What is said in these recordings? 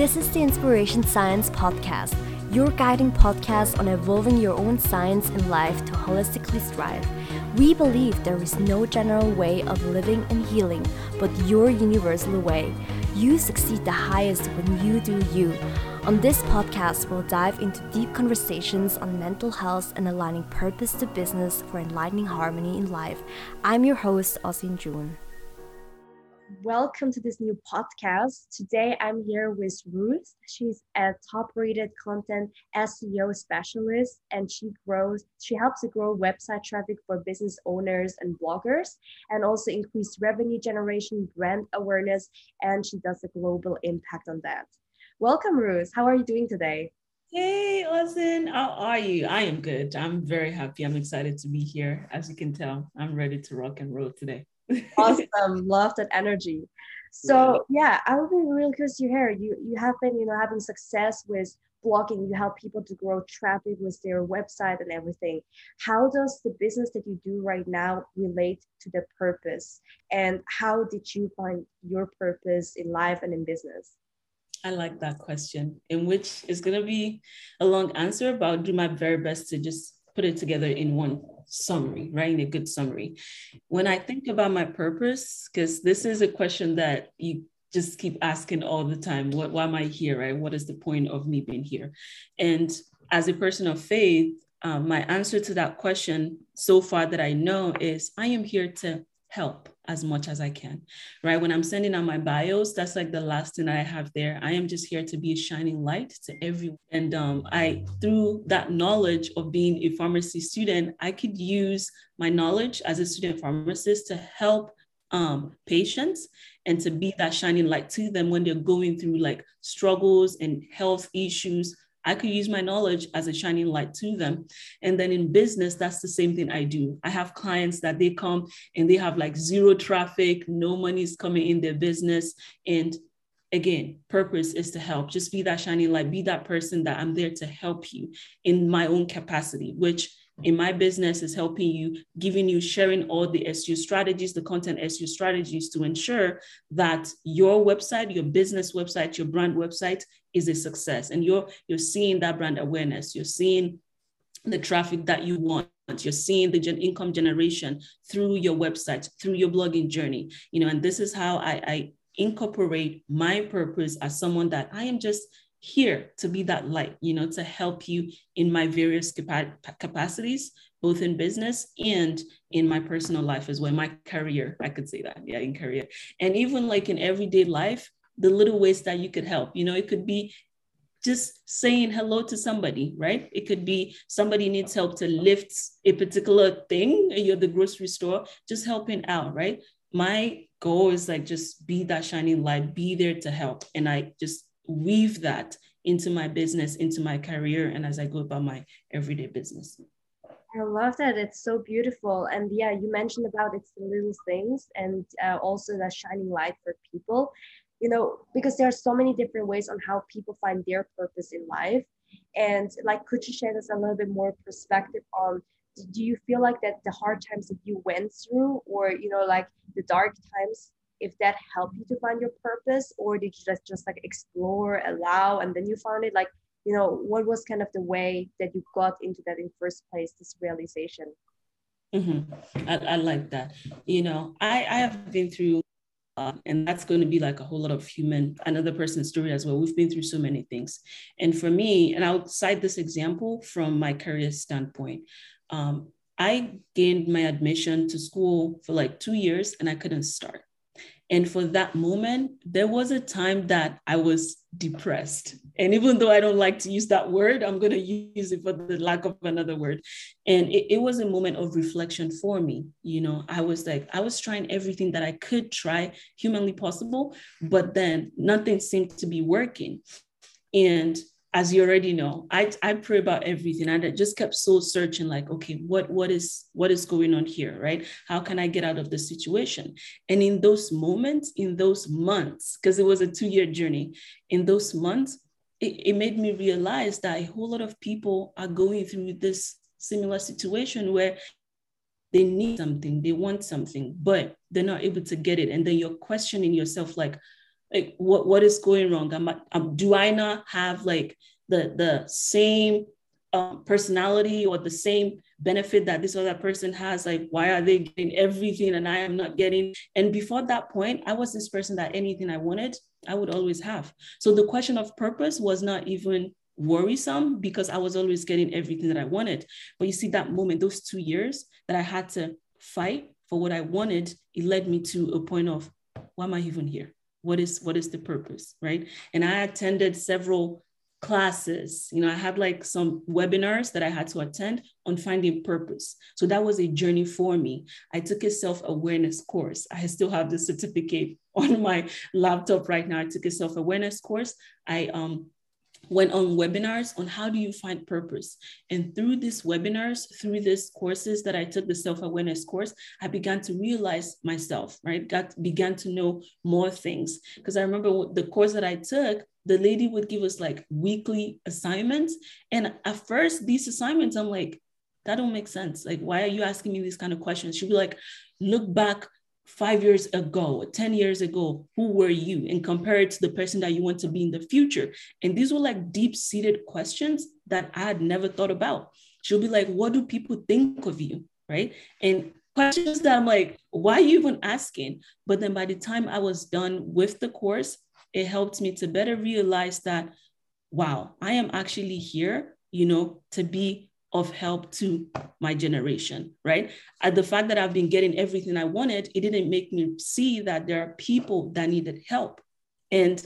This is the Inspiration Science Podcast, your guiding podcast on evolving your own science in life to holistically strive. We believe there is no general way of living and healing, but your universal way. You succeed the highest when you do you. On this podcast, we'll dive into deep conversations on mental health and aligning purpose to business for enlightening harmony in life. I'm your host, Ozzin Jun. Welcome to this new podcast. Today I'm here with Ruth. She's a top-rated content SEO specialist and she grows she helps to grow website traffic for business owners and bloggers and also increase revenue generation, brand awareness and she does a global impact on that. Welcome, Ruth. How are you doing today? Hey, Ozzin, How are you? I am good. I'm very happy. I'm excited to be here. As you can tell, I'm ready to rock and roll today. Awesome. Love that energy. So yeah, I would be really curious to hear you. You have been, you know, having success with blogging. You help people to grow traffic with their website and everything. How does the business that you do right now relate to the purpose? And how did you find your purpose in life and in business? I like that question, in which is going to be a long answer, but I'll do my very best to just put it together in one summary? In a good summary. When I think about my purpose, because this is a question that you just keep asking all the time what, why am I here, right? What is the point of me being here? And as a person of faith, um, my answer to that question so far that I know is I am here to help as much as I can, right? When I'm sending out my bios, that's like the last thing I have there. I am just here to be a shining light to everyone. And um, I, through that knowledge of being a pharmacy student, I could use my knowledge as a student pharmacist to help um, patients and to be that shining light to them when they're going through like struggles and health issues I could use my knowledge as a shining light to them. And then in business, that's the same thing I do. I have clients that they come and they have like zero traffic, no money is coming in their business. And again, purpose is to help. Just be that shining light, be that person that I'm there to help you in my own capacity, which in my business is helping you, giving you, sharing all the SEO strategies, the content SEO strategies to ensure that your website, your business website, your brand website is a success. And you're you're seeing that brand awareness, you're seeing the traffic that you want you're seeing the gen- income generation through your website through your blogging journey you know and this is how I, I incorporate my purpose as someone that i am just here to be that light, you know, to help you in my various capa- capacities, both in business and in my personal life as well, my career. I could say that, yeah, in career. And even like in everyday life, the little ways that you could help, you know, it could be just saying hello to somebody, right? It could be somebody needs help to lift a particular thing, you're the grocery store, just helping out, right? My goal is like just be that shining light, be there to help. And I just weave that into my business, into my career, and as I go about my everyday business. I love that. It's so beautiful. And yeah, you mentioned about it's the little things and uh, also that shining light for people, you know, because there are so many different ways on how people find their purpose in life. And like, could you share us a little bit more perspective on do you feel like that the hard times that you went through or, you know, like the dark times if that helped you to find your purpose or did you just just like explore allow and then you found it like you know what was kind of the way that you got into that in first place this realization mm-hmm. I, I, like that you know i i have been through uh, and that's going to be like a whole lot of human another person's story as well. We've been through so many things. And for me and i'll cite this example from my career standpoint. Um, i gained my admission to school for like two years and i couldn't start and for that moment, there was a time that I was depressed. And even though I don't like to use that word, I'm going to use it for the lack of another word. And it, it, was a moment of reflection for me. You know, I was like, I was trying everything that I could try humanly possible, but then nothing seemed to be working. And as you already know, I, I pray about everything. And I just kept soul searching, like, okay, what what is what is going on here, right? How can I get out of this situation? And in those moments, in those months, because it was a two-year journey, in those months, it, it made me realize that a whole lot of people are going through this similar situation where they need something, they want something, but they're not able to get it. And then you're questioning yourself, like, like what what is going wrong? Am I, um, do i not have like the the same um, personality or the same benefit that this other person has? Like why are they getting everything and i am not getting? And before that point i was this person that anything i wanted i would always have. So the question of purpose was not even worrisome because i was always getting everything that i wanted. But you see that moment those two years that i had to fight for what i wanted it led me to a point of why am i even here what is what is the purpose right? And i attended several classes. You know i had like some webinars that i had to attend on finding purpose. So that was a journey for me. I took a self-awareness course. I still have the certificate on my laptop right now. I took a self-awareness course. I um went on webinars on how do you find purpose. And through these webinars, through these courses that I took, the self-awareness course, I began to realize myself, right? Got began to know more things. Because I remember the course that I took, the lady would give us like weekly assignments. And at first, these assignments, I'm like, that don't make sense. Like, why are you asking me these kind of questions? She'd be like, look back five years ago, 10 years ago, who were you? And compare it to the person that you want to be in the future. And these were like deep seated questions that I had never thought about. She'll be like, What do people think of you? Right. And questions that I'm like, Why are you even asking? But then by the time I was done with the course, it helped me to better realize that, wow, I am actually here, you know, to be of help to my generation, right? At the fact that I've been getting everything I wanted, it didn't make me see that there are people that needed help. And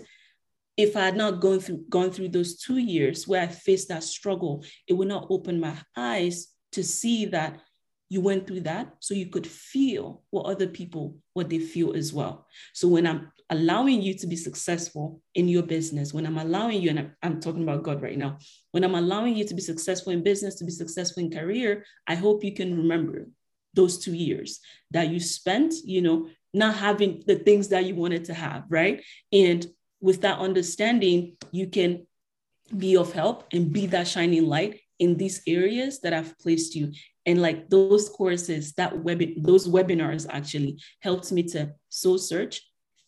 if I had not gone through gone through those two years where I faced that struggle, it would not open my eyes to see that you went through that so you could feel what other people what they feel as well so when i'm allowing you to be successful in your business. When i'm allowing you and I'm, I'm talking about god right now when i'm allowing you to be successful in business to be successful in career i hope you can remember those two years that you spent you know not having the things that you wanted to have right? And with that understanding you can be of help and be that shining light in these areas that I've placed you. And like those courses that web those webinars actually helped me to soul search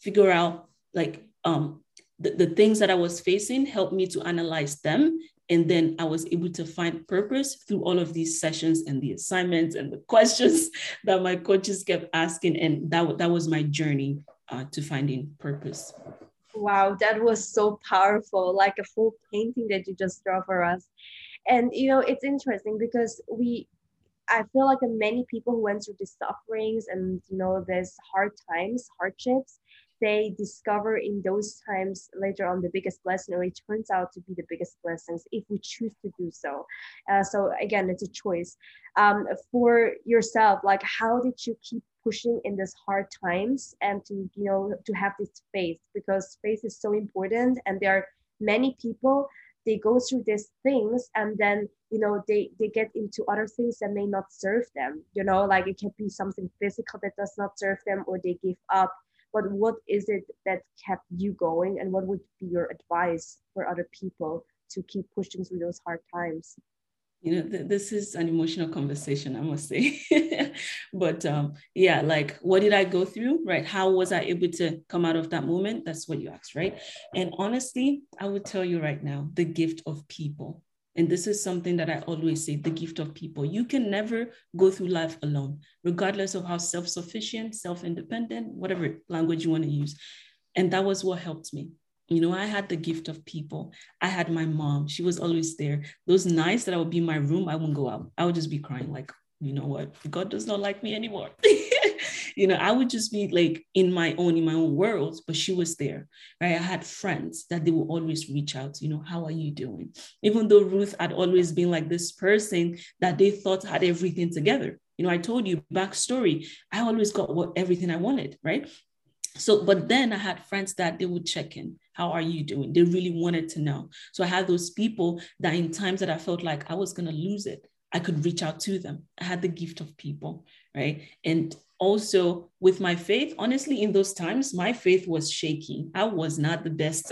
figure out like um the, the things that i was facing helped me to analyze them. And then i was able to find purpose through all of these sessions and the assignments and the questions that my coaches kept asking. And that, that was my journey uh, to finding purpose. Wow that was so powerful like a full painting that you just draw for us. And you know it's interesting because we I feel like many people who went through these sufferings and you know there's hard times, hardships, they discover in those times later on the biggest blessing, or it turns out to be the biggest blessings if we choose to do so. Uh, so again, it's a choice. Um, for yourself, like how did you keep pushing in these hard times and to you know to have this faith because faith is so important and there are many people they go through these things and then you know they they get into other things that may not serve them you know like it can be something physical that does not serve them or they give up but what is it that kept you going? And what would be your advice for other people to keep pushing through those hard times? You know th- this is an emotional conversation i must say. But um yeah like what did i go through right? How was i able to come out of that moment? That's what you asked right? And honestly i would tell you right now the gift of people and this is something that I always say the gift of people. You can never go through life alone, regardless of how self sufficient, self independent, whatever language you want to use. And that was what helped me. You know, I had the gift of people. I had my mom. She was always there. Those nights that I would be in my room, I wouldn't go out. I would just be crying, like, you know what? God does not like me anymore. you know, I would just be like in my own, in my own world, but she was there, right? I had friends that they would always reach out, you know, how are you doing? Even though Ruth had always been like this person that they thought had everything together. You know, I told you backstory. I always got what everything I wanted, right? So, but then I had friends that they would check in. How are you doing? They really wanted to know. So I had those people that in times that I felt like I was to lose it, I could reach out to them. I had the gift of people, right? And also with my faith, honestly, in those times, my faith was shaky. I was not the best,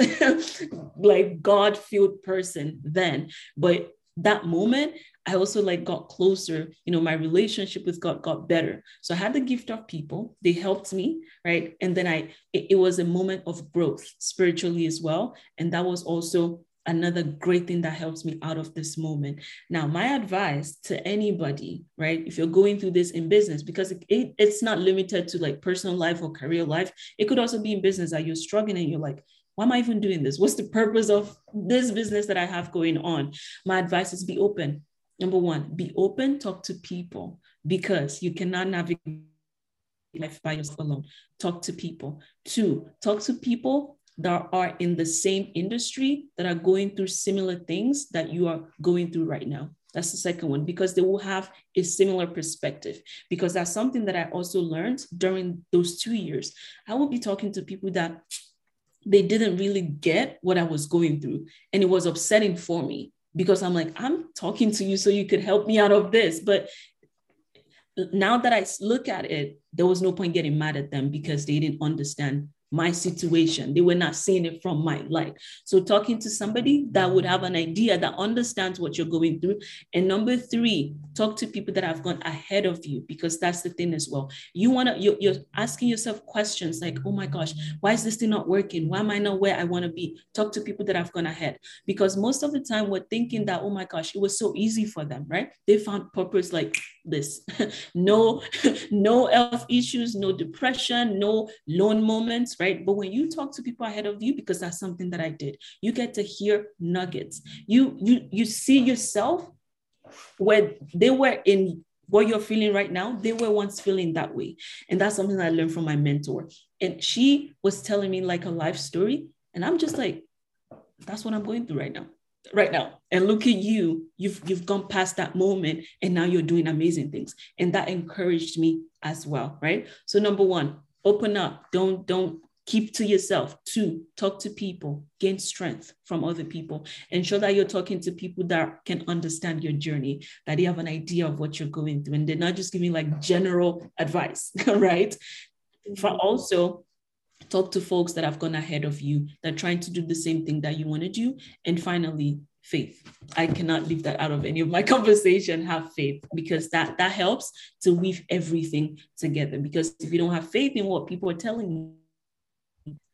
like God filled person then. But that moment, I also like got closer, you know, my relationship with God got better. So I had the gift of people, they helped me, right? And then I, it, it was a moment of growth spiritually as well. And that was also another great thing that helps me out of this moment. Now, my advice to anybody, right, if you're going through this in business, because it, it, it's not limited to like personal life or career life, it could also be in business that you're struggling and you're like, why am I even doing this? What's the purpose of this business that I have going on? My advice is be open. Number one, be open, talk to people because you cannot navigate life by yourself alone. Talk to people. Two, talk to people that are in the same industry that are going through similar things that you are going through right now. That's the second one, because they will have a similar perspective. Because that's something that I also learned during those two years. I will be talking to people that they didn't really get what I was going through. And it was upsetting for me because I'm like, I'm talking to you so you could help me out of this. But now that I look at it, there was no point getting mad at them because they didn't understand my situation. They were not seeing it from my light. So talking to somebody that would have an idea that understands what you're going through. And number three, talk to people that have gone ahead of you because that's the thing as well. You want to, you're, you're asking yourself questions like, oh my gosh, why is this thing not working? Why am I not where I want to be? Talk to people that have gone ahead because most of the time we're thinking that, oh my gosh, it was so easy for them, right? They found purpose like this. no, no health issues, no depression, no lone moments, right? But when you talk to people ahead of you, because that's something that I did, you get to hear nuggets. You you you see yourself where they were in what you're feeling right now, they were once feeling that way. And that's something I learned from my mentor. And she was telling me like a life story. And I'm just like, that's what I'm going through right now right now. And look at you. You've you've gone past that moment and now you're doing amazing things. And that encouraged me as well right? So number one open up. Don't don't keep to yourself. Two talk to people. Gain strength from other people. Ensure that you're talking to people that can understand your journey that they have an idea of what you're going through. And they're not just giving like general advice right? For also talk to folks that have gone ahead of you that are trying to do the same thing that you want to do. And finally faith. I cannot leave that out of any of my conversation. Have faith because that that helps to weave everything together. Because if you don't have faith in what people are telling you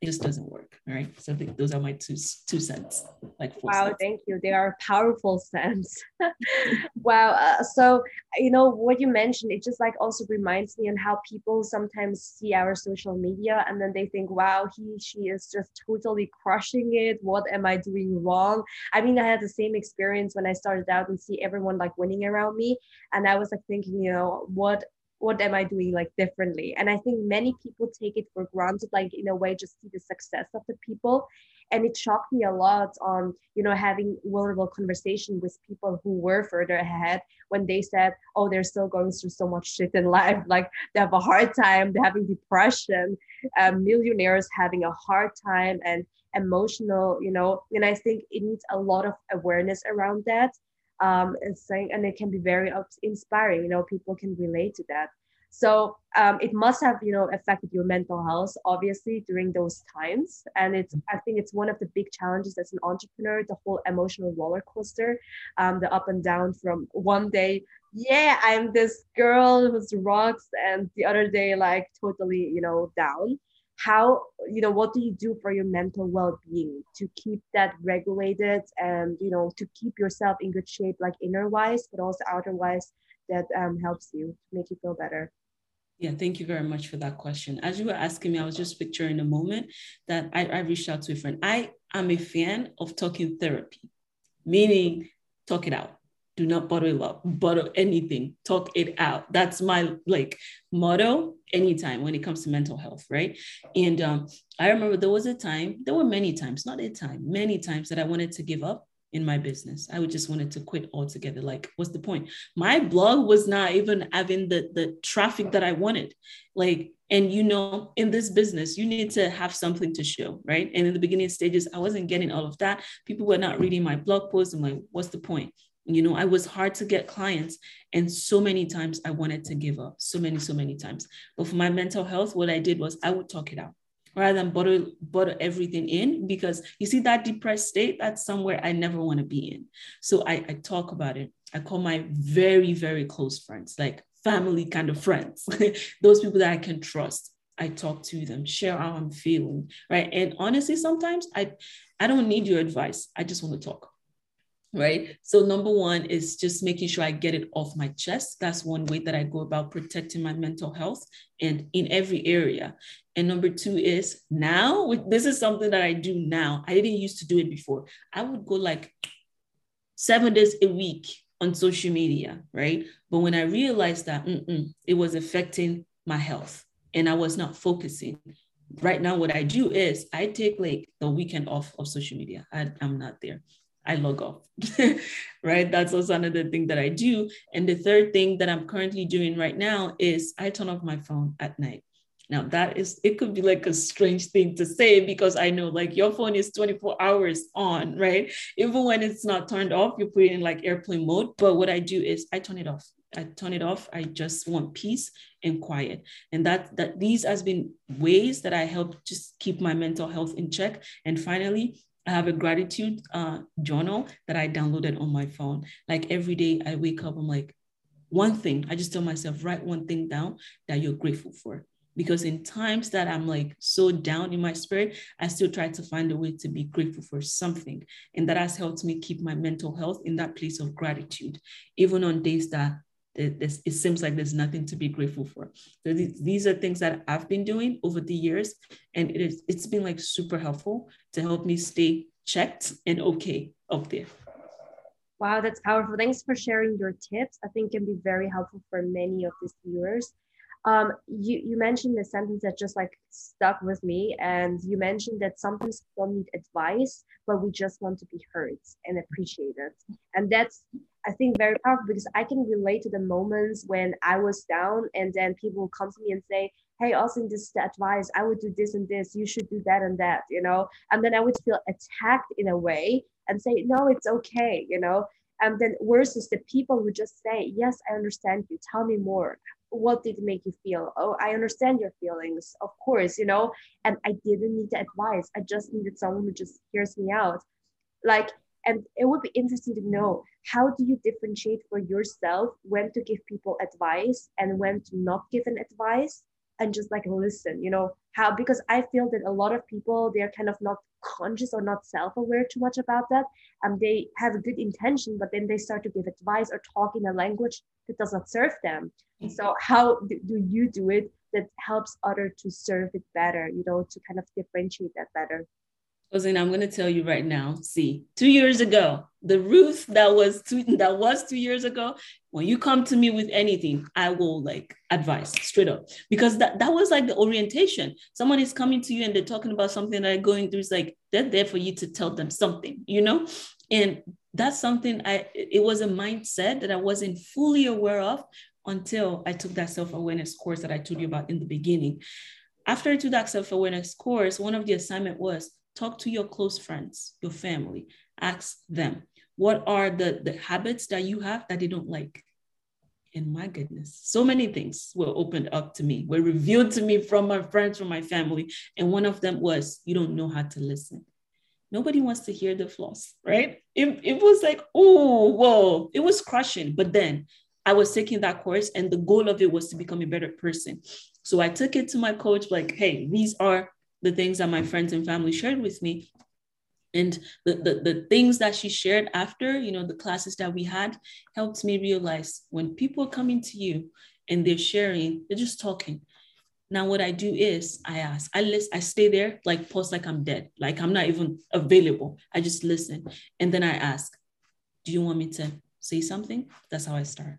it just doesn't work. All right. So I think those are my two two cents. Like wow, cents. thank you. They are powerful cents. wow. Uh, so you know what you mentioned, it just like also reminds me on how people sometimes see our social media and then they think, wow, he she is just totally crushing it. What am I doing wrong? I mean, I had the same experience when I started out and see everyone like winning around me, and I was like thinking, you know, what what am I doing like differently? And I think many people take it for granted, like in a way, just see the success of the people. And it shocked me a lot on, you know, having vulnerable conversation with people who were further ahead when they said, oh, they're still going through so much shit in life. Like they have a hard time, they're having depression, um, millionaires having a hard time and emotional, you know, and I think it needs a lot of awareness around that um, and saying, and it can be very inspiring. You know, people can relate to that. So um, it must have, you know, affected your mental health, obviously, during those times. And it's, I think it's one of the big challenges as an entrepreneur, the whole emotional roller coaster, um, the up and down from one day, yeah, I'm this girl who's rocks, and the other day, like totally, you know, down how you know what do you do for your mental well-being to keep that regulated and you know to keep yourself in good shape like inner wise but also outer wise that um, helps you make you feel better yeah, thank you very much for that question. As you were asking me, I was just picturing a moment that I, I reached out to a friend. I am a fan of talking therapy, meaning talk it out do not bottle up, bottle anything, talk it out. That's my like motto anytime when it comes to mental health, right? And um, I remember there was a time, there were many times, not a time, many times that I wanted to give up in my business. I would just wanted to quit altogether. Like, what's the point? My blog was not even having the the traffic that I wanted. Like, and you know, in this business, you need to have something to show, right? And in the beginning stages, I wasn't getting all of that. People were not reading my blog posts. I'm like, what's the point? You know i was hard to get clients and so many times i wanted to give up so many so many times but for my mental health what i did was i would talk it out rather than bottle, bottle everything in because you see that depressed state, that's somewhere I never want to be in. So I, I talk about it. I call my very, very close friends, like family kind of friends, those people that I can trust. I talk to them, share how I'm feeling, right? And honestly, sometimes I I don't need your advice. I just want to talk. Hmm. Right. So, number one is just making sure I get it off my chest. That's one way that I go about protecting my mental health and in every area. And number two is now, this is something that I do now. I didn't used to do it before. I would go like seven days a week on social media, right? But when I realized that it was affecting my health and I was not focusing, right now what I do is I take like the weekend off of social media. I, I'm not there. I log off, right? That's also another thing that I do. And the third thing that I'm currently doing right now is I turn off my phone at night. Now, that is, it could be like a strange thing to say because I know like your phone is 24 hours on, right? Even when it's not turned off, you put it in like airplane mode. But what I do is I turn it off. I turn it off. I just want peace and quiet. And that that these has been ways that I help just keep my mental health in check. And finally, I have a gratitude uh, journal that I downloaded on my phone. Like every day I wake up, I'm like, one thing, I just tell myself, write one thing down that you're grateful for. Because in times that I'm like so down in my spirit, I still try to find a way to be grateful for something. And that has helped me keep my mental health in that place of gratitude, even on days that it, seems like there's nothing to be grateful for. So these, these are things that I've been doing over the years, and it is it's been like super helpful to help me stay checked and okay up there. Wow, that's powerful. Thanks for sharing your tips. I think can be very helpful for many of these viewers. Um, you, you mentioned a sentence that just like stuck with me, and you mentioned that sometimes we don't need advice, but we just want to be heard and appreciated. And that's, I think, very powerful because I can relate to the moments when I was down, and then people come to me and say, Hey, Ozzin, this is the advice. I would do this and this. You should do that and that, you know? And then I would feel attacked in a way and say, No, it's okay, you know? And then versus the people who just say, Yes, I understand you. Tell me more what did it make you feel oh i understand your feelings of course you know and i didn't need the advice i just needed someone who just hears me out like and it would be interesting to know how do you differentiate for yourself when to give people advice and when to not give an advice and just like listen you know how because i feel that a lot of people they're kind of not conscious or not self-aware too much about that and um, they have a good intention but then they start to give advice or talk in a language that does not serve them mm-hmm. so how do you do it that helps other to serve it better you know to kind of differentiate that better Rosin, I'm going to tell you right now. See, two years ago, the Ruth that was two, that was two years ago. When you come to me with anything, I will like advise straight up because that that was like the orientation. Someone is coming to you and they're talking about something that they're going through. It's like they're there for you to tell them something, you know. And that's something I. It was a mindset that I wasn't fully aware of until I took that self awareness course that I told you about in the beginning. After I took that self awareness course, one of the assignment was talk to your close friends, your family, ask them, what are the, the habits that you have that they don't like? And my goodness, so many things were opened up to me, were revealed to me from my friends, from my family. And one of them was, you don't know how to listen. Nobody wants to hear the flaws, right? It, it was like, oh, whoa, it was crushing. But then I was taking that course, and the goal of it was to become a better person. So I took it to my coach, like, hey, these are the things that my friends and family shared with me. And the, the, the things that she shared after you know the classes that we had helped me realize when people are coming to you and they're sharing they're just talking. Now what i do is i ask i listen i stay there like post like i'm dead like i'm not even available. I just listen. And then i ask do you want me to say something? That's how i start.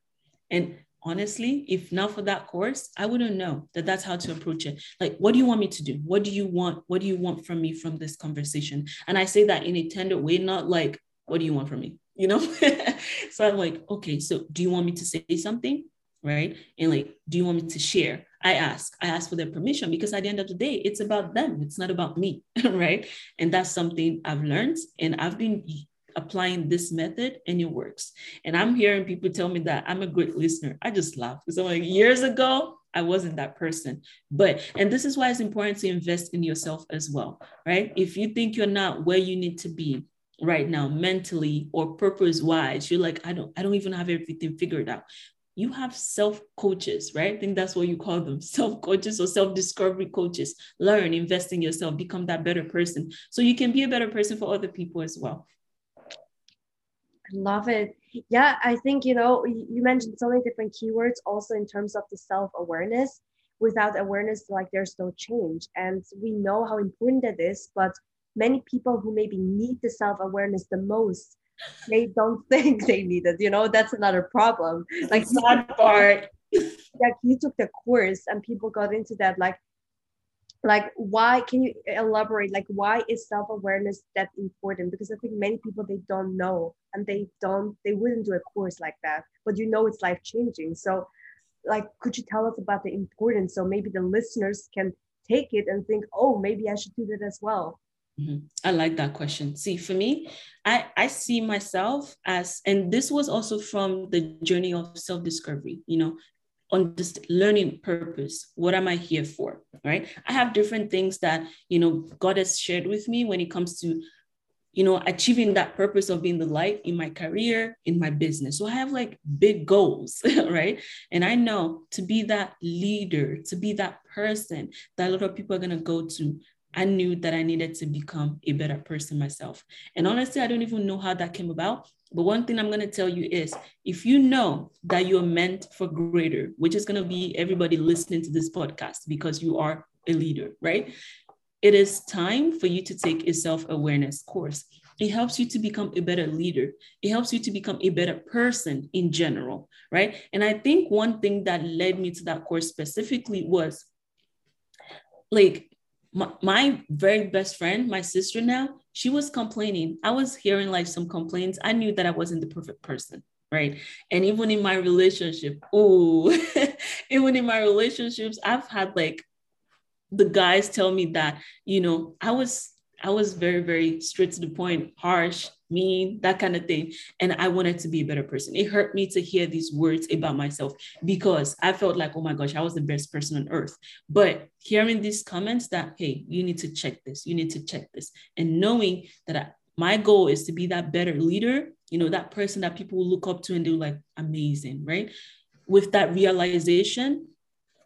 And honestly, if not for that course, I wouldn't know that that's how to approach it. Like, what do you want me to do? What do you want? What do you want from me from this conversation? And I say that in a tender way, not like, what do you want from me? You know? so I'm like, okay, so do you want me to say something? Right. And like, do you want me to share? I ask, I ask for their permission because at the end of the day, it's about them. It's not about me. right. And that's something I've learned. And I've been applying this method and it works. And I'm hearing people tell me that I'm a great listener. I just laugh because I'm like, years ago, I wasn't that person. But, and this is why it's important to invest in yourself as well, right? If you think you're not where you need to be, right now mentally or purpose wise you're like i don't i don't even have everything figured out you have self coaches right i think that's what you call them self coaches or self discovery coaches learn invest in yourself become that better person so you can be a better person for other people as well love it. Yeah i think you know you mentioned so many different keywords also in terms of the self awareness without awareness like there's no change. And we know how important that is but many people who maybe need the self-awareness the most they don't think they need it you know? That's another problem. Like that part. Like you took the course and people got into that like like why can you elaborate like why is self-awareness that important because i think many people they don't know and they don't they wouldn't do a course like that but you know it's life changing so like could you tell us about the importance so maybe the listeners can take it and think oh maybe i should do that as well Mm-hmm. I like that question. See, for me, I, I see myself as, and this was also from the journey of self discovery, you know, on this learning purpose. What am I here for? Right. I have different things that, you know, God has shared with me when it comes to, you know, achieving that purpose of being the light in my career, in my business. So I have like big goals, right? And I know to be that leader, to be that person that a lot of people are going to go to I knew that I needed to become a better person myself. And honestly, I don't even know how that came about. But one thing I'm going to tell you is if you know that you're meant for greater, which is going to be everybody listening to this podcast because you are a leader, right? It is time for you to take a self awareness course. It helps you to become a better leader. It helps you to become a better person in general, right? And I think one thing that led me to that course specifically was like my, my very best friend, my sister now, she was complaining. I was hearing like some complaints. I knew that I wasn't the perfect person right? And even in my relationship, oh, even in my relationships, I've had like the guys tell me that, you know, I was I was very, very straight to the point, harsh, mean, that kind of thing. And I wanted to be a better person. It hurt me to hear these words about myself because I felt like, oh my gosh, I was the best person on earth. But hearing these comments that, hey, you need to check this, you need to check this, and knowing that I, my goal is to be that better leader, you know, that person that people look up to and they're like, amazing, right? With that realization,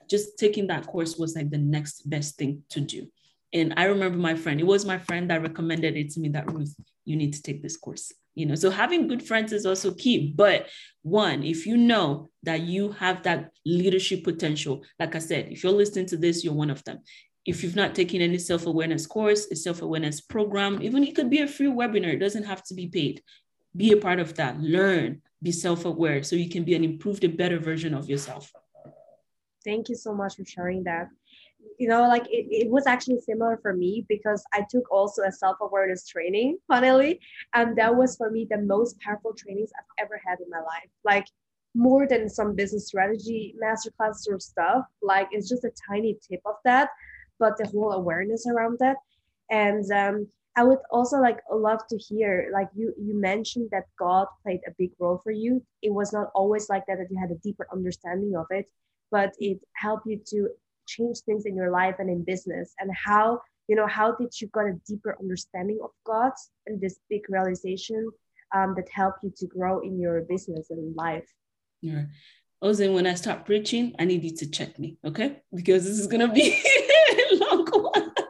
just taking that course was like the next best thing to do. And I remember my friend, it was my friend that recommended it to me that Ruth, you need to take this course. You know, so having good friends is also key. But one, if you know that you have that leadership potential, like I said, if you're listening to this, you're one of them. If you've not taken any self awareness course, a self awareness program, even it could be a free webinar, it doesn't have to be paid. Be a part of that, learn, be self aware so you can be an improved, a better version of yourself. Thank you so much for sharing that you know, like it, it was actually similar for me because I took also a self-awareness training, finally. And that was for me the most powerful trainings I've ever had in my life. Like more than some business strategy masterclasses or stuff. Like it's just a tiny tip of that, but the whole awareness around that. And um, I would also like love to hear, like you you mentioned that God played a big role for you. It was not always like that that you had a deeper understanding of it, but it helped you to change things in your life and in business? And how you know how did you got a deeper understanding of god and this big realization um, that helped you to grow in your business and life? Yeah. Also when i start preaching i need you to check me okay? Because this is gonna be a long one.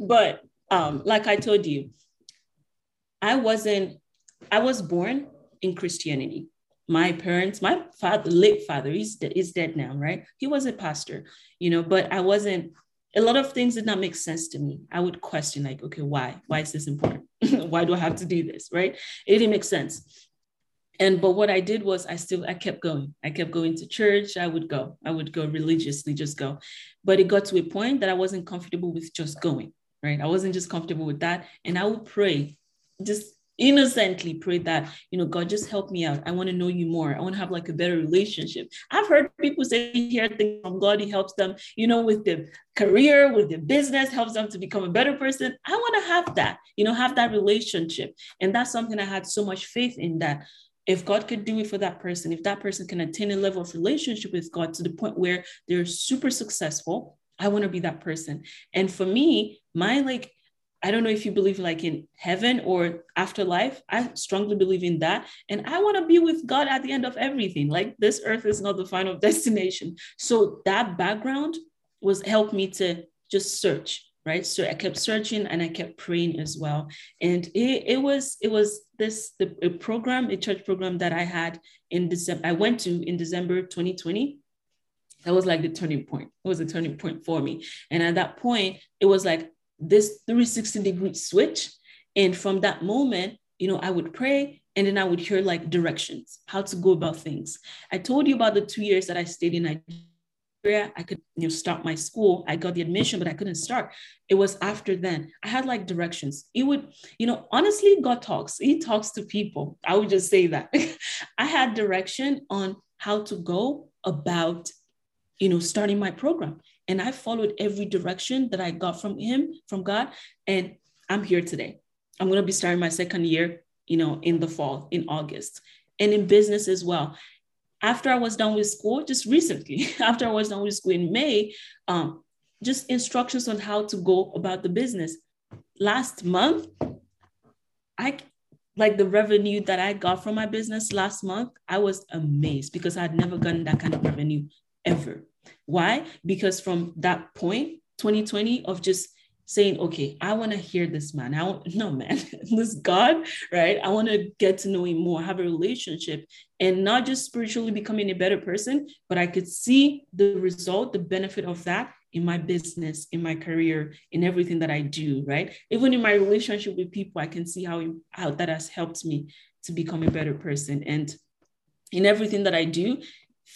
But um like i told you i wasn't i was born in christianity my parents, my father, late father, he's, is dead now, right? He was a pastor, you know, but I wasn't, a lot of things did not make sense to me. I would question, like, okay, why? Why is this important? why do I have to do this? Right? It didn't make sense. And but what I did was I still I kept going. I kept going to church. I would go. I would go religiously, just go. But it got to a point that I wasn't comfortable with just going. Right. I wasn't just comfortable with that. And I would pray, just innocently pray that, you know, God, just help me out. I want to know you more. I want to have like a better relationship. I've heard people say here things from God, He helps them, you know, with their career, with their business, helps them to become a better person. I want to have that, you know, have that relationship. And that's something I had so much faith in that if God could do it for that person, if that person can attain a level of relationship with God to the point where they're super successful, I want to be that person. And for me, my like, I don't know if you believe like in heaven or afterlife. I strongly believe in that. And I want to be with God at the end of everything. Like this earth is not the final destination. So that background was helped me to just search right so i kept searching and i kept praying as well and it, it was it was this the a program a church program that i had in december i went to in december 2020 that was like the turning point it was a turning point for me and at that point it was like this 360 degree switch and from that moment you know i would pray and then i would hear like directions how to go about things i told you about the two years that i stayed in nigeria I could you know start my school. I got the admission, but I couldn't start. It was after then. I had like directions. It would, you know, honestly, God talks. He talks to people. I would just say that. I had direction on how to go about, you know, starting my program. And I followed every direction that I got from him, from God. And I'm here today. I'm going to be starting my second year, you know, in the fall, in August, and in business as well after I was done with school, just recently, after I was done with school in May, um, just instructions on how to go about the business. Last month, I like the revenue that I got from my business last month, I was amazed because I had never gotten that kind of revenue ever. Why? Because from that point, 2020, of just saying, okay, I want to hear this man. I want, no, man, this God, right? I want to get to know him more, have a relationship, and not just spiritually becoming a better person, but I could see the result, the benefit of that in my business, in my career, in everything that I do, right? Even in my relationship with people, I can see how, how that has helped me to become a better person. And in everything that I do,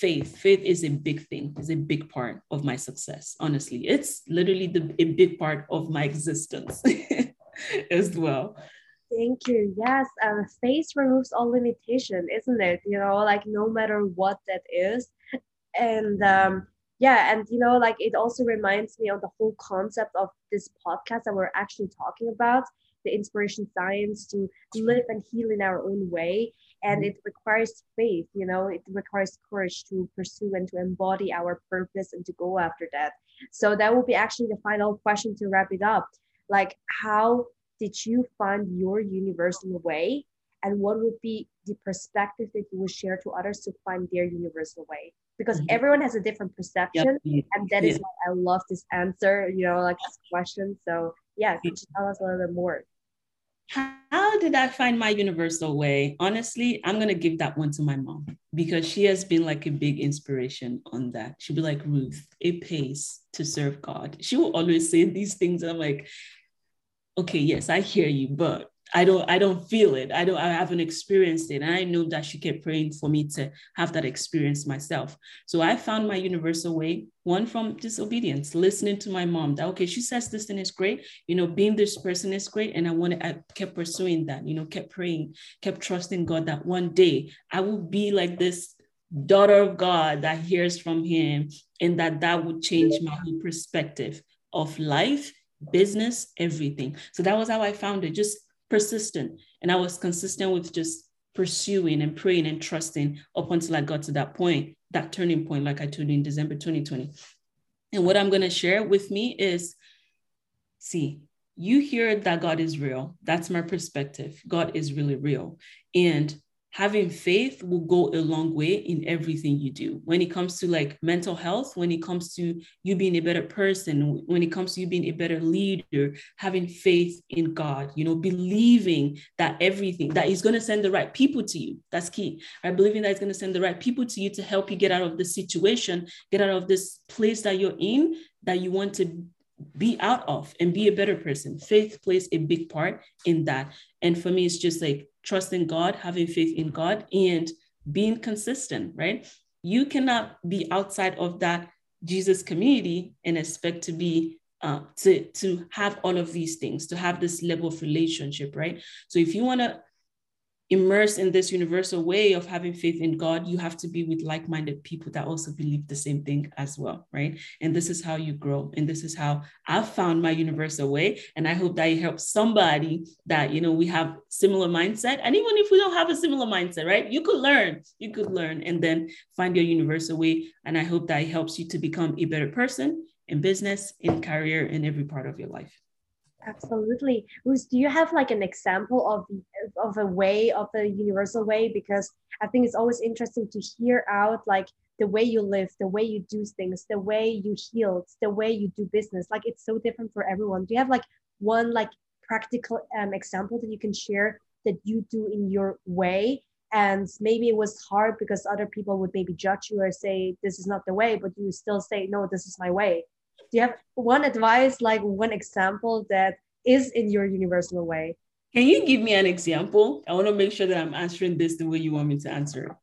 faith. Faith is a big thing is a big part of my success honestly. It's literally the, a big part of my existence as well. Thank you. Yes uh, faith removes all limitation isn't it? You know like no matter what that is. And um yeah and you know like it also reminds me of the whole concept of this podcast that we're actually talking about the inspiration science to live and heal in our own way. And mm-hmm. it requires faith you know it requires courage to pursue and to embody our purpose and to go after that so that will be actually the final question to wrap it up. Like how did you find your universal way? And what would be the perspective that you would share to others to find their universal way? Because mm-hmm. everyone has a different perception yep. and that is why i love this answer you know like this question. So yeah could you tell us a little bit more how did I find my universal way? Honestly, I'm going to give that one to my mom because she has been like a big inspiration on that. She'll be like, Ruth, it pays to serve God. She will always say these things. And I'm like, okay, yes, I hear you, but I don't I don't feel it. I don't I haven't experienced it. And I know that she kept praying for me to have that experience myself. So I found my universal way, one from disobedience, listening to my mom that okay, she says this thing is great, you know, being this person is great. And I wanted I kept pursuing that, you know, kept praying, kept trusting God that one day I will be like this daughter of God that hears from him and that that would change my whole perspective of life business everything so that was how i found it just persistent. And I was consistent with just pursuing and praying and trusting up until I got to that point, that turning point, like I told you in December 2020. And what I'm going to share with me is see, you hear that God is real. That's my perspective. God is really real. And having faith will go a long way in everything you do. When it comes to like mental health when it comes to you being a better person when it comes to you being a better leader having faith in god you know believing that everything that he's going to send the right people to you. That's key. Right believing that he's going to send the right people to you to help you get out of the situation get out of this place that you're in that you want to be out of and be a better person. Faith plays a big part in that. And for me, it's just like trusting God, having faith in God, and being consistent, right? You cannot be outside of that Jesus community and expect to be uh, to to have all of these things, to have this level of relationship, right? So if you want to immersed in this universal way of having faith in God, you have to be with like minded people that also believe the same thing as well, right? And this is how you grow. And this is how I've found my universal way. And I hope that it helps somebody that, you know, we have similar mindset. And even if we don't have a similar mindset, right? You could learn, you could learn and then find your universal way. And I hope that it helps you to become a better person in business, in career, in every part of your life. Absolutely. Do you have like an example of of a way of the universal way? Because I think it's always interesting to hear out like the way you live, the way you do things, the way you heal, the way you do business. Like it's so different for everyone. Do you have like one like practical um, example that you can share that you do in your way? And maybe it was hard because other people would maybe judge you or say this is not the way, but you still say no, this is my way do you have one advice like one example that is in your universal way? Can you give me an example? I want to make sure that i'm answering this the way you want me to answer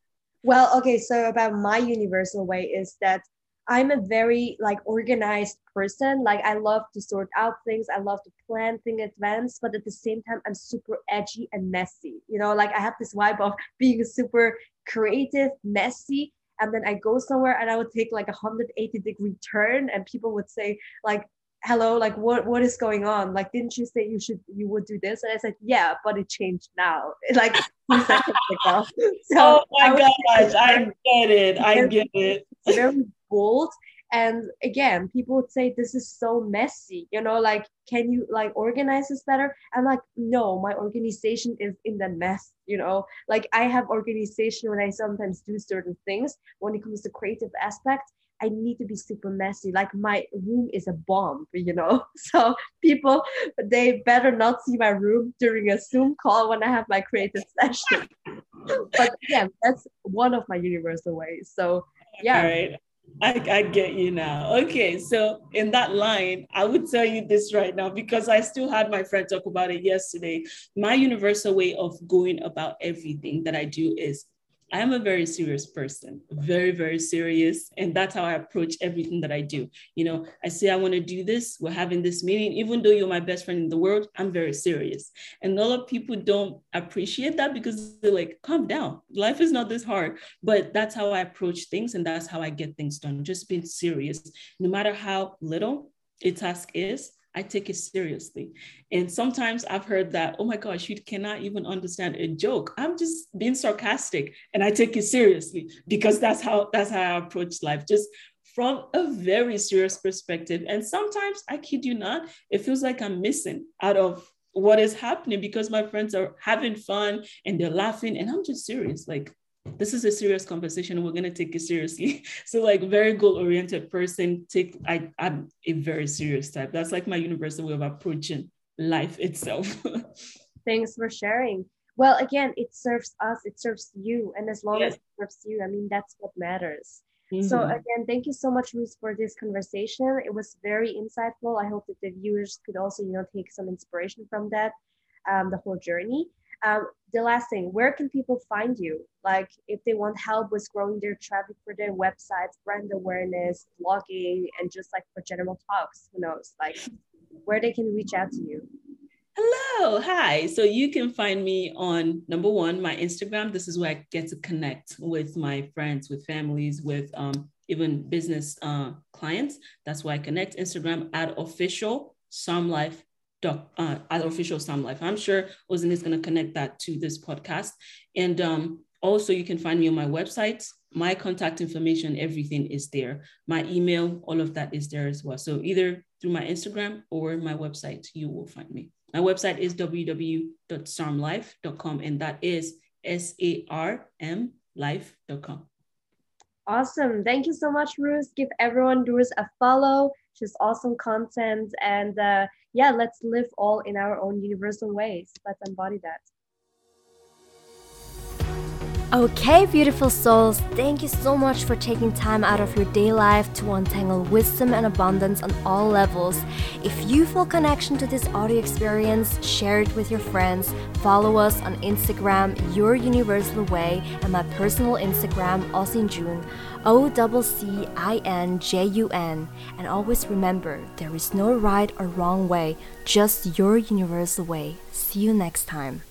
well okay so about my universal way is that i'm a very like organized person. Like i love to sort out things. I love to plan things in advance but at the same time i'm super edgy and messy. You know like i have this vibe of being super creative messy and then I go somewhere and I would take like a 180 degree turn and people would say like hello like what what is going on? Like didn't you say you should you would do this? And I said yeah but it changed now. Like two seconds ago. So oh my gosh I get it I get it. very bold and again people would say this is so messy you know like can you like organize this better i'm like no my organization is in the mess you know like i have organization when i sometimes do certain things when it comes to creative aspect I need to be super messy. Like my room is a bomb, you know. So people they better not see my room during a Zoom call when I have my creative session. but yeah, that's one of my universal ways. So yeah. I, I get you now. Okay, so in that line, I would tell you this right now because I still had my friend talk about it yesterday. My universal way of going about everything that I do is I am a very serious person, very, very serious. And that's how I approach everything that I do. You know, I say, I want to do this. We're having this meeting. Even though you're my best friend in the world, I'm very serious. And a lot of people don't appreciate that because they're like, calm down. Life is not this hard. But that's how I approach things. And that's how I get things done. Just being serious, no matter how little a task is. I take it seriously. And sometimes I've heard that, oh my gosh, you cannot even understand a joke. I'm just being sarcastic and I take it seriously because that's how that's how I approach life. Just from a very serious perspective. And sometimes I kid you not, it feels like I'm missing out of what is happening because my friends are having fun and they're laughing and I'm just serious. Like this is a serious conversation we're going to take it seriously. So like very goal oriented person take i i'm a very serious type. That's like my universal way of approaching life itself. Thanks for sharing. Well again it serves us it serves you and as long yes. as it serves you i mean that's what matters. Mm-hmm. so again thank you so much ruth for this conversation. It was very insightful. I hope that the viewers could also you know take some inspiration from that um, the whole journey um, the last thing, where can people find you? Like if they want help with growing their traffic for their websites, brand awareness, blogging, and just like for general talks, who knows, like where they can reach out to you. Hello, hi. So you can find me on number one, my Instagram. This is where I get to connect with my friends, with families, with um, even business uh, clients. That's why I connect. Instagram at official Sarm Life doc, uh, official Sarm Life. I'm sure Ozzin is going to connect that to this podcast. And um, also, you can find me on my website. My contact information, everything is there. My email, all of that is there as well. So either through my Instagram or my website, you will find me. My website is www.sarmlife.com, and that is S A R M life.com. Awesome. Thank you so much, Ruth. Give everyone Ruth a follow. She's awesome content. And uh, yeah, let's live all in our own universal ways. Let's embody that. Okay, beautiful souls, thank you so much for taking time out of your day life to untangle wisdom and abundance on all levels. If you feel connection to this audio experience, share it with your friends. Follow us on Instagram, Your Universal Way, and my personal Instagram, Ozzin Jun, O C I N J U N. And always remember, there is no right or wrong way, just your universal way. See you next time.